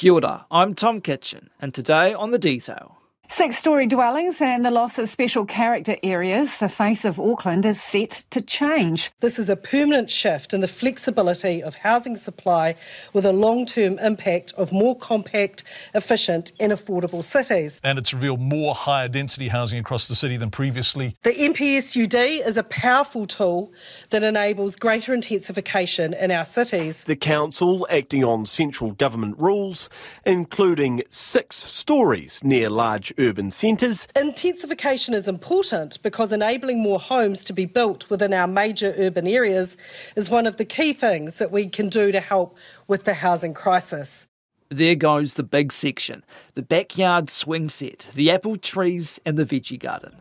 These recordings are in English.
Kia ora, I'm Tom Kitchin, and today on The Detail. Six story dwellings and the loss of special character areas, the face of Auckland is set to change. This is a permanent shift in the flexibility of housing supply with a long term impact of more compact, efficient, and affordable cities. And it's revealed more higher density housing across the city than previously. The NPSUD is a powerful tool that enables greater intensification in our cities. The council acting on central government rules, including six stories near large urban centres. Intensification is important because enabling more homes to be built within our major urban areas is one of the key things that we can do to help with the housing crisis. There goes the big section the backyard swing set, the apple trees, and the veggie garden.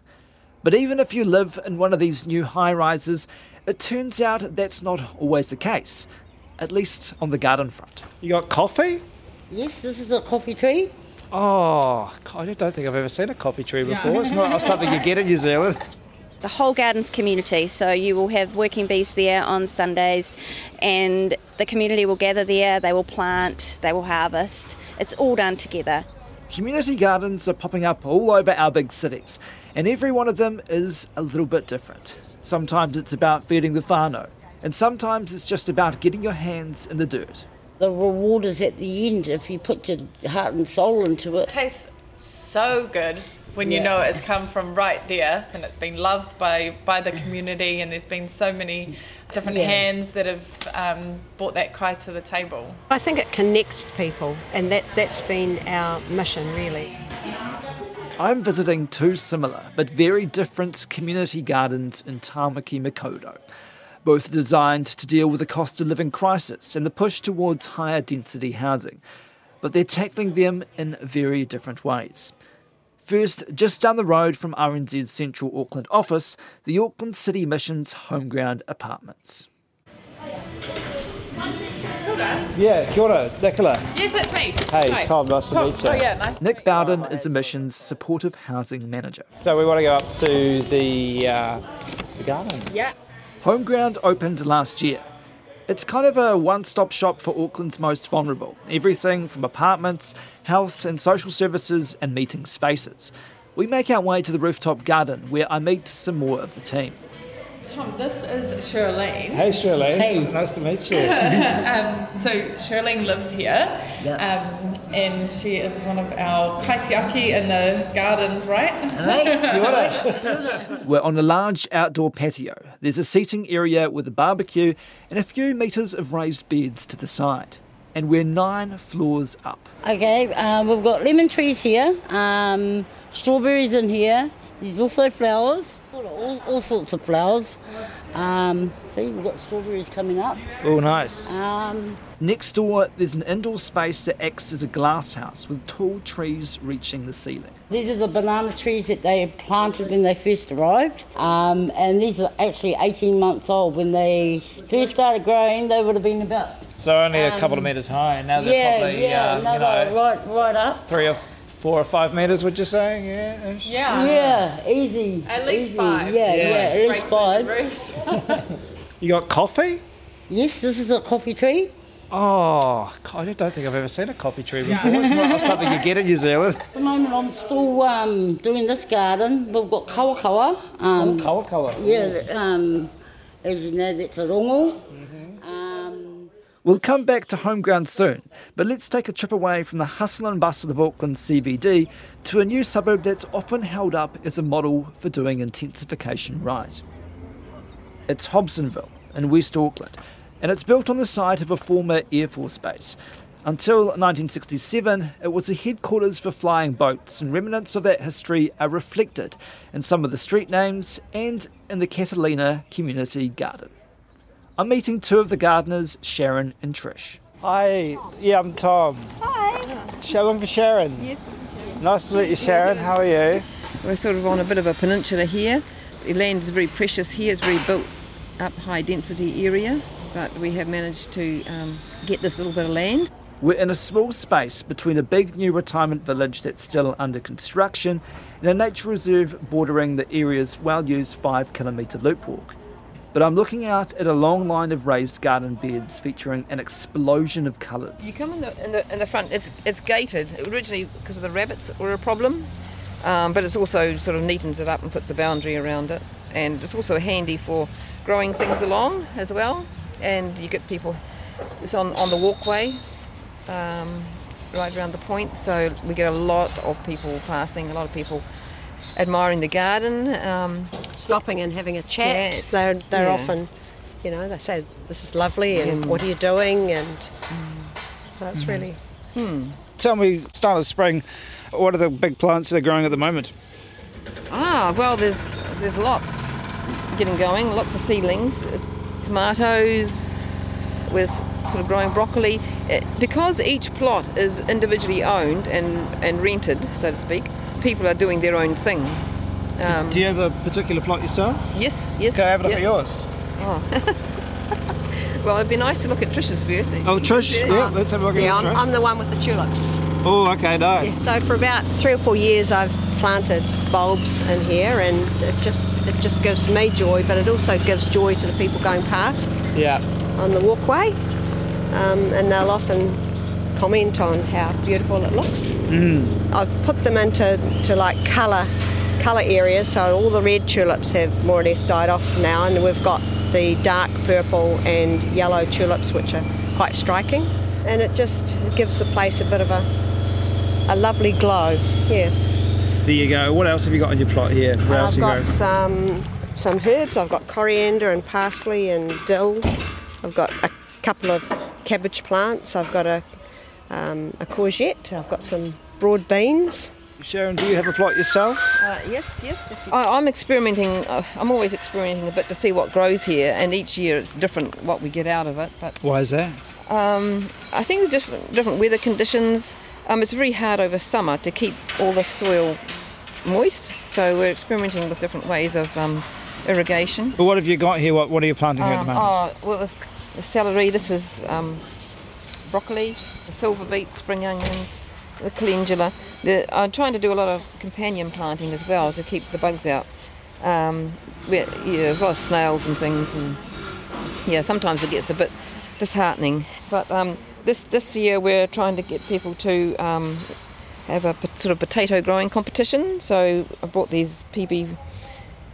But even if you live in one of these new high rises, it turns out that's not always the case, at least on the garden front. You got coffee? Yes, this is a coffee tree. Oh, I don't think I've ever seen a coffee tree before. It's not something you get in New Zealand. The whole gardens community, so you will have working bees there on Sundays, and the community will gather there, they will plant, they will harvest. It's all done together. Community gardens are popping up all over our big cities, and every one of them is a little bit different. Sometimes it's about feeding the whānau, and sometimes it's just about getting your hands in the dirt. The reward is at the end if you put your heart and soul into it. It tastes so good when you Yeah. know it's come from right there and it's been loved by, by the community and there's been so many different Yeah. hands that have um, brought that kai to the table. I think it connects people, and that, that's been our mission really. I'm visiting two similar but very different community gardens in Tamaki Makaurau. Both designed to deal with the cost of living crisis and the push towards higher density housing, but they're tackling them in very different ways. First, just down the road from RNZ's Central Auckland office, the Auckland City Mission's Homeground Apartments. Yeah, kia ora, Nicola. Yes, that's me. Hey, Hi. Tom, nice to meet you. Oh, yeah, nice Nick meet you. Bowden is the mission's supportive housing manager. So we want to go up to the, uh, the garden. Yeah. Homeground opened last year. It's kind of a one stop shop for Auckland's most vulnerable. Everything from apartments, health and social services, and meeting spaces. We make our way to the rooftop garden where I meet some more of the team. Tom, this is Shirlene. Hey Shirley. Hey. Nice to meet you. Um, so Shirlene lives here, um, and she is one of our kaitiaki in the gardens, right? We're on a large outdoor patio. There's a seating area with a barbecue and a few metres of raised beds to the side. And we're nine floors up. Okay, um, we've got lemon trees here, um, strawberries in here. There's also flowers, sort of all, all sorts of flowers. Um, see, we've got strawberries coming up. Oh, nice. Um, Next door, there's an indoor space that acts as a glass house with tall trees reaching the ceiling. these are the banana trees that they planted when they first arrived, um, and these are actually 18 months old. When they first started growing, they would have been about So only a couple of metres high, and now they're yeah, probably yeah, uh, no, you they're know right, right up. three or four or five metres. Would you say? Yeah. Yeah. Yeah, easy. At least easy. five. Yeah, yeah, It at least five. You got coffee? Yes, this is a coffee tree. Oh, I don't think I've ever seen a coffee tree before. It's not something you get in New Zealand. At the moment, I'm still um, doing this garden. We've got kawakawa. Um, Colour, colour. yeah, um, as you know, that's a rongo. Mm-hmm. Um, We'll come back to Homeground soon, but let's take a trip away from the hustle and bustle of Auckland CBD to a new suburb that's often held up as a model for doing intensification right. It's Hobsonville in West Auckland, and it's built on the site of a former Air Force base. Until 1967, it was a headquarters for flying boats, and remnants of that history are reflected in some of the street names and in the Catalina Community Garden. I'm meeting two of the gardeners, Sharon and Trish. Hi, yeah, I'm Tom. Hi. Shalom for Sharon. Yes, Nice to meet you, Sharon. How are you? We're sort of on a bit of a peninsula here. The land is very precious here. It's very built up high density area, but we have managed to um, get this little bit of land. We're in a small space between a big new retirement village that's still under construction and a nature reserve bordering the area's well used five kilometre loop walk. But I'm looking out at a long line of raised garden beds featuring an explosion of colours. You come in the, in the, in the front, it's, it's gated originally because the rabbits were a problem, um, but it's also sort of neatens it up and puts a boundary around it. And it's also handy for growing things along as well. And you get people, it's on, on the walkway um, right around the point, so we get a lot of people passing, a lot of people admiring the garden. Um, Stopping and having a chat. Chat, They're, they're yeah. often, you know, they say, this is lovely and what are you doing? And that's really. Tell me, start of spring, what are the big plants that are growing at the moment? Ah, well, there's there's lots getting going, lots of seedlings, uh, tomatoes. We're sort of growing broccoli Uh, because each plot is individually owned and and rented, so to speak. People are doing their own thing. Um, Do you have a particular plot yourself? yes, yes. Can I have a look yeah. at yours? Oh. well, it'd be nice to look at Trish's first. Oh, Trish, yeah, let's have a look at Yeah, yours. I'm, I'm the one with the tulips. Oh, okay, nice. Yeah, so for about three or four years, I've planted bulbs in here, and it just it just gives me joy, but it also gives joy to the people going past Yeah. on the walkway, um, and they'll often comment on how beautiful it looks. Mm. I've put them into to like colour colour areas, so all the red tulips have more or less died off now, and we've got the dark purple and yellow tulips, which are quite striking, and it just gives the place a bit of a a lovely glow. Yeah. There you go. What else have you got on your plot here? Where else I've got going? some some herbs. I've got coriander and parsley and dill. I've got a couple of cabbage plants. I've got a um, a courgette. I've got some broad beans. Sharon, do you have a plot yourself? Uh, yes, yes. I, I'm experimenting. Uh, I'm always experimenting a bit to see what grows here, and each year it's different what we get out of it. But Why is that? um, I think the different different weather conditions. Um, it's very hard over summer to keep all the soil moist, so we're experimenting with different ways of um, irrigation. But what have you got here? What, what are you planting here at Um, the moment? oh, well, this, the celery. This is um, broccoli, the silver beet, spring onions, the calendula. The, I'm trying to do a lot of companion planting as well to keep the bugs out. Um, yeah, there's a lot of snails and things, and yeah, sometimes it gets a bit disheartening. But um, this this year we're trying to get people to um, have a sort of potato growing competition. So I brought these PB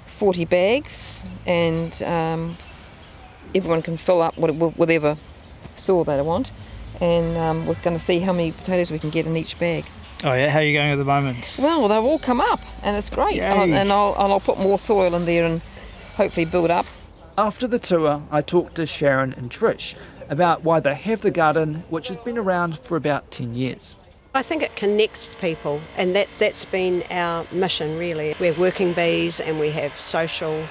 40 bags, and um, everyone can fill up what- whatever soil they want. And um, we're going to see how many potatoes we can get in each bag. oh, yeah. How are you going at the moment? Well, they've all come up, and it's great. I'll- and I'll, and I'll put more soil in there and hopefully build up. After the tour, I talked to Sharon and Trish about why they have the garden, which has been around for about 10 years. I think it connects people, and that, that's been our mission really. We're working bees and we have social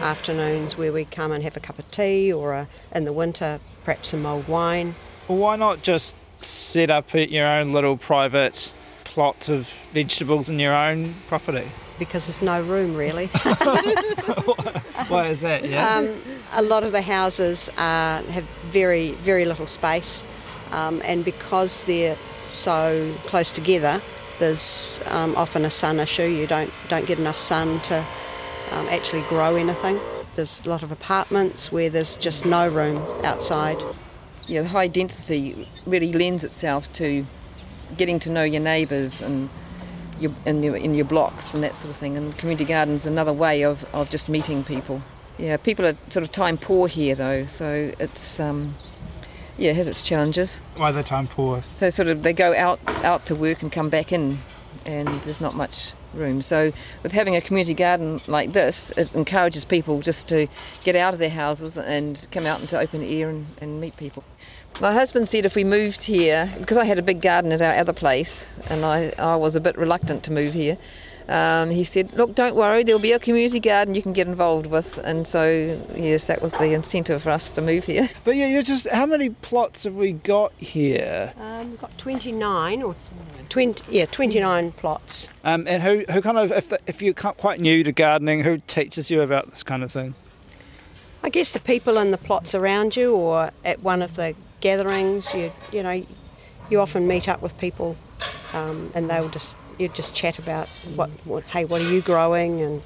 afternoons where we come and have a cup of tea or a, in the winter, perhaps some mulled wine. Well, why not just set up your own little private plot of vegetables in your own property? Because there's no room really. Why is that? Yeah. um, a lot of the houses uh, have very, very little space, um, and because they're so close together, there's um, often a sun issue. You don't don't get enough sun to um, actually grow anything. There's a lot of apartments where there's just no room outside. Yeah, the high density really lends itself to getting to know your neighbours and your, in, your, in your blocks and that sort of thing. And community gardens another way of, of just meeting people. Yeah, people are sort of time poor here though, so it's um, yeah, it has its challenges. Why they're time poor? So sort of they go out out to work and come back in, and there's not much room. So with having a community garden like this, it encourages people just to get out of their houses and come out into open air and, and meet people. My husband said if we moved here, because I had a big garden at our other place, and I, I was a bit reluctant to move here. Um, he said, "Look, don't worry. There'll be a community garden you can get involved with." And so, yes, that was the incentive for us to move here. But yeah, you're just. How many plots have we got here? Um, we've got 29 or 20, yeah, 29 plots. Um, and who, who kind of, if, if you're quite new to gardening, who teaches you about this kind of thing? I guess the people in the plots around you or at one of the gatherings, you you know, you often meet up with people um, and they'll just you just chat about what, what hey what are you growing and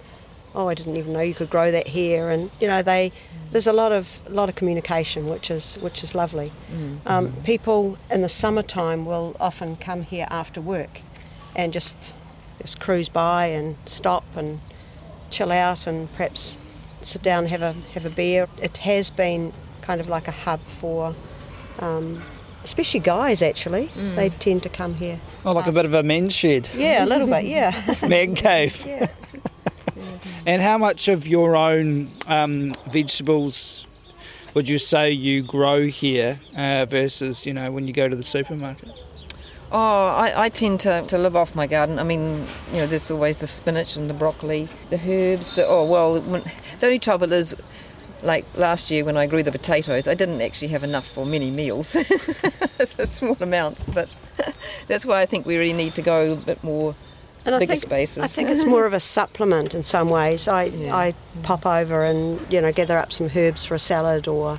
oh, I didn't even know you could grow that here, and you know they. There's a lot of a lot of communication, which is which is lovely. Um, people in the summertime will often come here after work, and just just cruise by and stop and chill out and perhaps sit down and have a have a beer. It has been kind of like a hub for. Um, Especially guys, actually, they tend to come here. Oh, like a bit of a men's shed. Yeah, a little bit, yeah. Man cave. Yeah. And how much of your own um, vegetables would you say you grow here uh, versus, you know, when you go to the supermarket? Oh, I, I tend to, to live off my garden. I mean, you know, there's always the spinach and the broccoli, the herbs. The, oh, well, the only trouble is, like last year when I grew the potatoes, I didn't actually have enough for many meals. so small amounts, but that's why I think we really need to go a bit more And bigger I think, spaces. I think it's more of a supplement in some ways. I, Yeah. I pop over and you know gather up some herbs for a salad or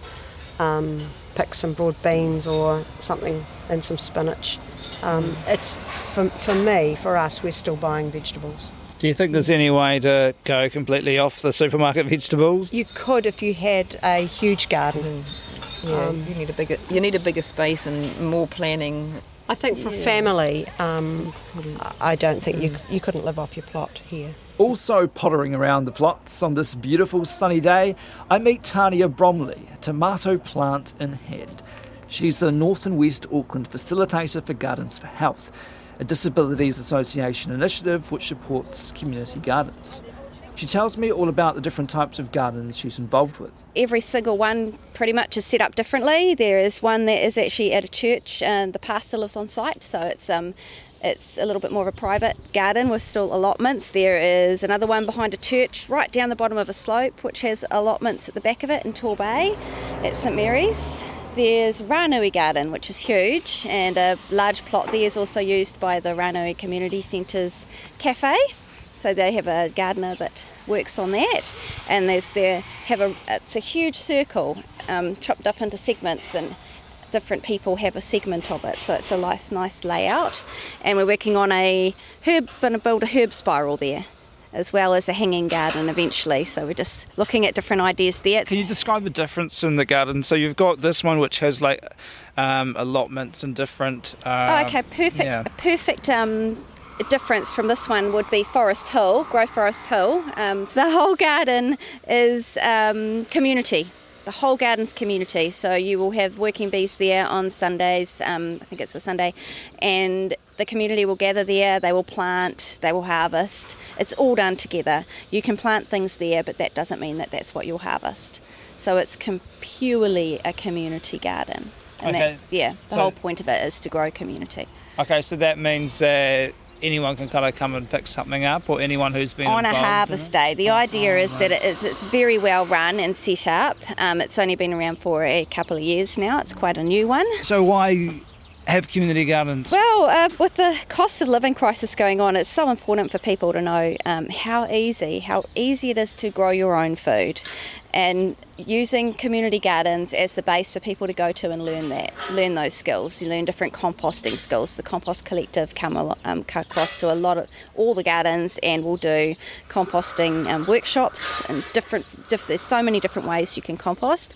um, pick some broad beans or something and some spinach. Um, it's for, for me, for us, we're still buying vegetables. Do you think there's any way to go completely off the supermarket vegetables? You could if you had a huge garden. yeah, um, you need a bigger you need a bigger space and more planning. I think for family, um, I I don't think you you couldn't live off your plot here. Also pottering around the plots on this beautiful sunny day, I meet Tania Bromley, a tomato plant in hand. She's a North and West Auckland facilitator for Gardens for Health, a Disabilities Association initiative which supports community gardens. She tells me all about the different types of gardens she's involved with. every single one pretty much is set up differently. There is one that is actually at a church, and the pastor lives on site, so it's um, it's a little bit more of a private garden with still allotments. There is another one behind a church, right down the bottom of a slope, which has allotments at the back of it in Torbay, at St Mary's. There's Ranui Garden, which is huge, and a large plot there is also used by the Ranui Community Centre's cafe. So they have a gardener that works on that, and there's there have a it's a huge circle um, chopped up into segments, and different people have a segment of it. So it's a nice nice layout, and we're working on a herb to build a herb spiral there, as well as a hanging garden eventually. So we're just looking at different ideas there. Can you describe the difference in the garden? So you've got this one which has like um, allotments and different. Um, Oh, okay, perfect. Yeah. A perfect um, difference from this one would be Forest Hill, Grow Forest Hill. Um, the whole garden is um, community. The whole garden's community. So you will have working bees there on Sundays. Um, I think it's a Sunday, and the community will gather there. They will plant. They will harvest. It's all done together. You can plant things there, but that doesn't mean that that's what you'll harvest. So it's com- purely a community garden, and Okay. that's yeah. The So- whole point of it is to grow community. Okay, so that means uh, anyone can kind of come and pick something up, or anyone who's been on a harvest day. The idea is that it is, it's very well run and set up. Um, it's only been around for a couple of years now. It's quite a new one. So why have community gardens? Well, uh, with the cost of living crisis going on, it's so important for people to know um, how easy, how easy it is to grow your own food, and using community gardens as the base for people to go to and learn that, learn those skills. You learn different composting skills. The Compost Collective come um, across to a lot of all the gardens and will do composting um, workshops and different. Diff- there's so many different ways you can compost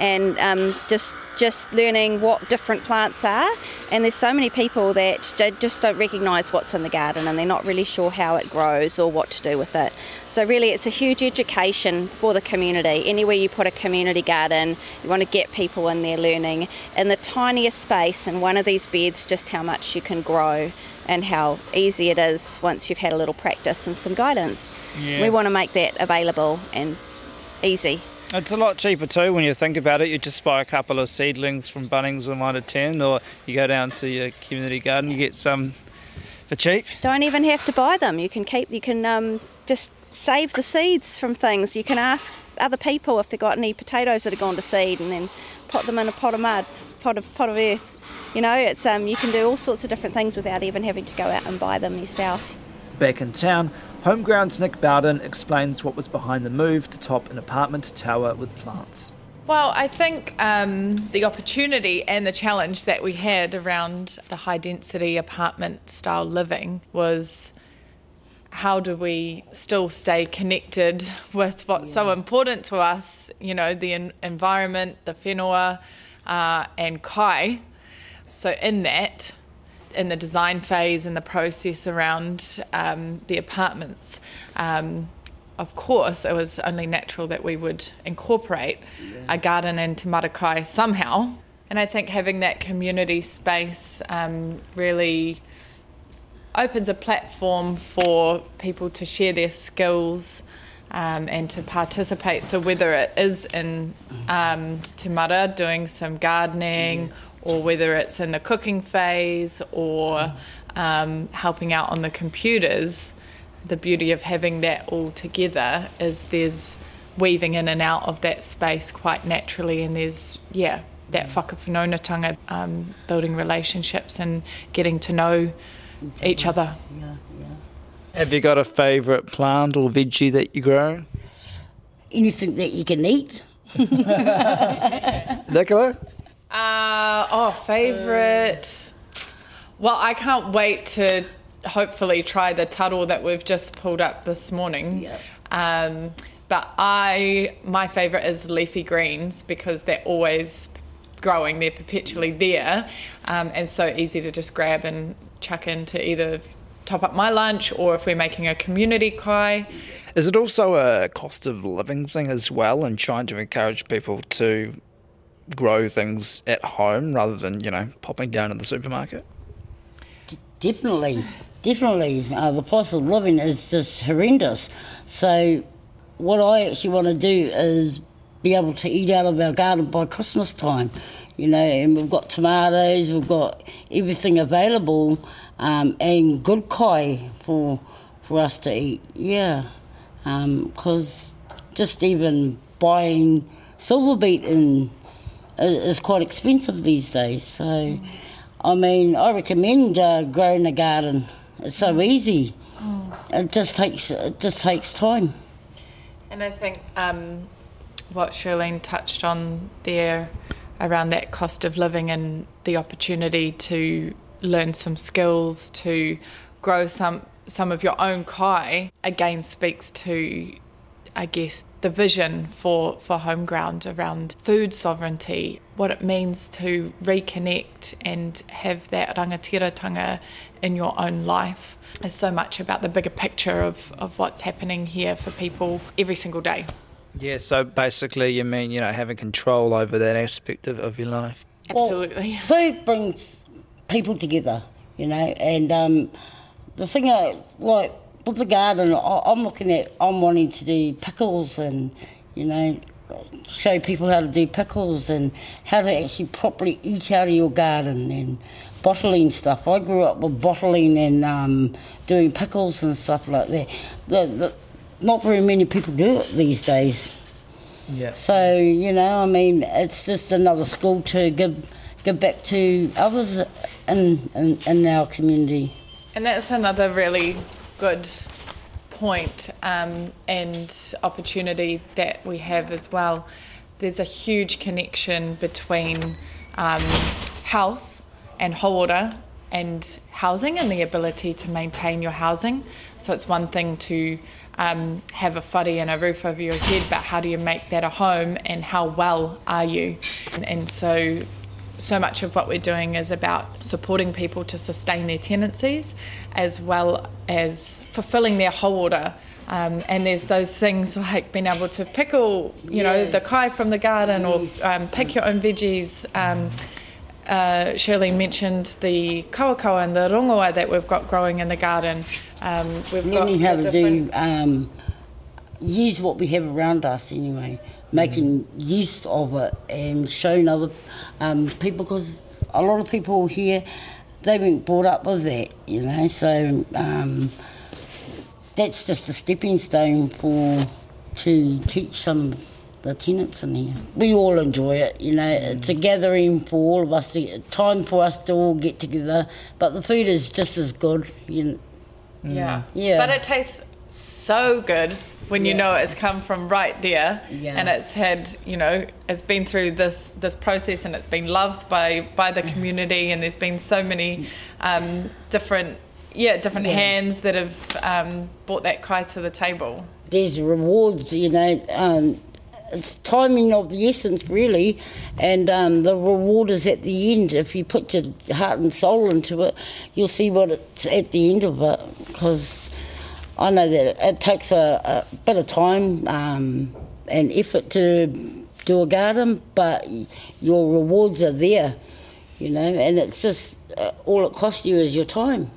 and um, just just learning what different plants are. And there's so many people that just don't recognise what's in the garden, and they're not really sure how it grows or what to do with it. So really, it's a huge education for the community. Anywhere you put a community garden, you want to get people in there learning in the tiniest space in one of these beds, just how much you can grow. And how easy it is once you've had a little practice and some guidance. Yeah. We want to make that available and easy. It's a lot cheaper too when you think about it. You just buy a couple of seedlings from Bunnings or Mitre 10, or you go down to your community garden, you get some for cheap. don't even have to buy them. You can keep. You can um, just save the seeds from things. You can ask other people if they've got any potatoes that have gone to seed, and then put them in a pot of mud, pot of pot of earth. You know, it's um, you can do all sorts of different things without even having to go out and buy them yourself. Back in town, Homeground's Nick Bowden explains what was behind the move to top an apartment tower with plants. Well, I think um, the opportunity and the challenge that we had around the high density apartment style living was how do we still stay connected with what's yeah. so important to us, you know, the en- environment, the whenua, uh, and kai. So, in that, in the design phase and the process around um, the apartments, um, of course, it was only natural that we would incorporate yeah. a garden into Marakai somehow. And I think having that community space um, really opens a platform for people to share their skills um, and to participate. So whether it is in um, Te Mara doing some gardening, or whether it's in the cooking phase, or um, helping out on the computers, the beauty of having that all together is there's weaving in and out of that space quite naturally, and there's yeah that whakawhanaungatanga, um, building relationships and getting to know each, each other. Yeah, yeah. Have you got a favourite plant or veggie that you grow? Anything that you can eat. Nicola? Uh, oh, favourite. Well, I can't wait to hopefully try the tuttle that we've just pulled up this morning. Yep. Um, but I, my favourite is leafy greens because they're always growing, they're perpetually there, um, and so easy to just grab and chuck in to either top up my lunch or if we're making a community kai. Is it also a cost of living thing as well and trying to encourage people to grow things at home rather than, you know, popping down to the supermarket? Definitely, definitely. Uh, the price of living is just horrendous. So, what I actually want to do is be able to eat out of our garden by Christmas time, you know, and we've got tomatoes, we've got everything available, um, and good kai for for us to eat. Yeah, because um, just even buying silver beet in is quite expensive these days. So, I mean, I recommend uh, growing a garden. It's so easy. Oh. It just takes it just takes time. And I think um, what Shirlene touched on there around that cost of living and the opportunity to learn some skills to grow some some of your own kai again speaks to I guess the vision for, for Homeground around food sovereignty, what it means to reconnect and have that rangatiratanga in your own life is so much about the bigger picture of, of what's happening here for people every single day. Yeah, so basically, you mean, you know, having control over that aspect of, of your life? Absolutely. Well, food brings people together, you know, and um, the thing, I, like with the garden, I, I'm looking at, I'm wanting to do pickles and, you know, show people how to do pickles and how to actually properly eat out of your garden and bottling stuff. I grew up with bottling and um, doing pickles and stuff like that. The, the, not very many people do it these days. Yeah. So you know, I mean, it's just another school to give give back to others in in, in our community. And that's another really good point um, and opportunity that we have as well. There's a huge connection between um, health and hauora and housing and the ability to maintain your housing. So it's one thing to um, have a whare and a roof over your head, but how do you make that a home and how well are you? And, and so, so much of what we're doing is about supporting people to sustain their tenancies as well as fulfilling their hauora. Um, and there's those things like being able to pickle, you know, the kai from the garden or um, pick your own veggies. Um, uh, Shirley mentioned the kawakawa and the rongoa that we've got growing in the garden. Um, we've Learning got how to do um, use what we have around us anyway, making mm. use of it and showing other um, people because a lot of people here they've been brought up with that, you know. So um, that's just a stepping stone for to teach some the tenants in here. We all enjoy it, you know. It's a gathering for all of us, to, time for us to all get together. But the food is just as good, you know. Yeah. Yeah. But it tastes so good when you know it's come from right there yeah. and it's had you know it's been through this this process and it's been loved by by the community and there's been so many um, different yeah, different Yeah. hands that have um, brought that kai to the table. there's rewards, you know. Um, it's timing of the essence, really, and um, the reward is at the end. If you put your heart and soul into it, you'll see what it's at the end of it. Because I know that it takes a, a bit of time um, and effort to do a garden, but your rewards are there, you know, and it's just uh, all it costs you is your time.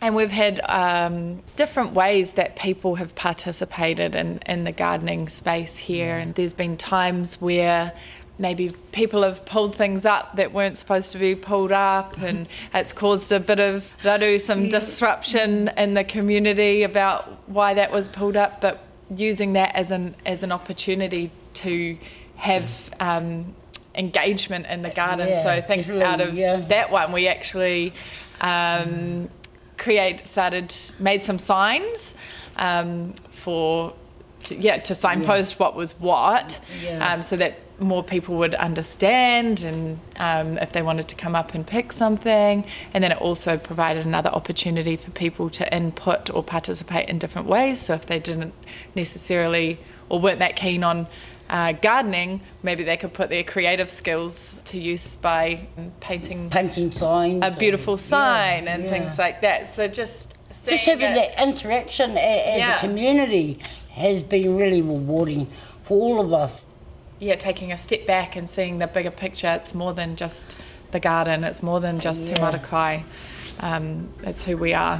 And we've had um, different ways that people have participated in, in the gardening space here. And there's been times where maybe people have pulled things up that weren't supposed to be pulled up, and it's caused a bit of raru, some disruption in the community about why that was pulled up. But using that as an as an opportunity to have um, engagement in the garden. Yeah, so I think out of yeah. that one, we actually um, create started made some signs um, for to, yeah to signpost what was what, Yeah. um, so that more people would understand and um, if they wanted to come up and pick something and then it also provided another opportunity for people to input or participate in different ways so if they didn't necessarily or weren't that keen on uh, gardening maybe they could put their creative skills to use by painting Painting signs. a beautiful and- sign yeah, and yeah. things like that so just just having it- that interaction as Yeah. a community has been really rewarding for all of us. Yeah, taking a step back and seeing the bigger picture. It's more than just the garden. It's more than just Te Yeah. Marakai. Um, it's who we are.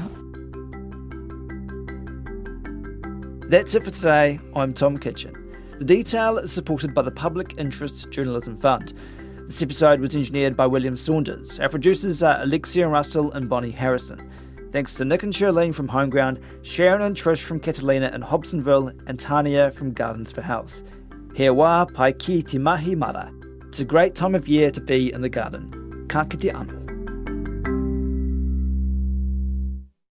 That's it for today. I'm Tom Kitchin. The detail is supported by the Public Interest Journalism Fund. This episode was engineered by William Saunders. Our producers are Alexia Russell and Bonnie Harrison. Thanks to Nick and Shirlene from Homeground, Sharon and Trish from Catalina and Hobsonville, and Tania from Gardens for Health. He wā pai ki te mahi mara. It's a great time of year to be in the garden. Ka kite anō.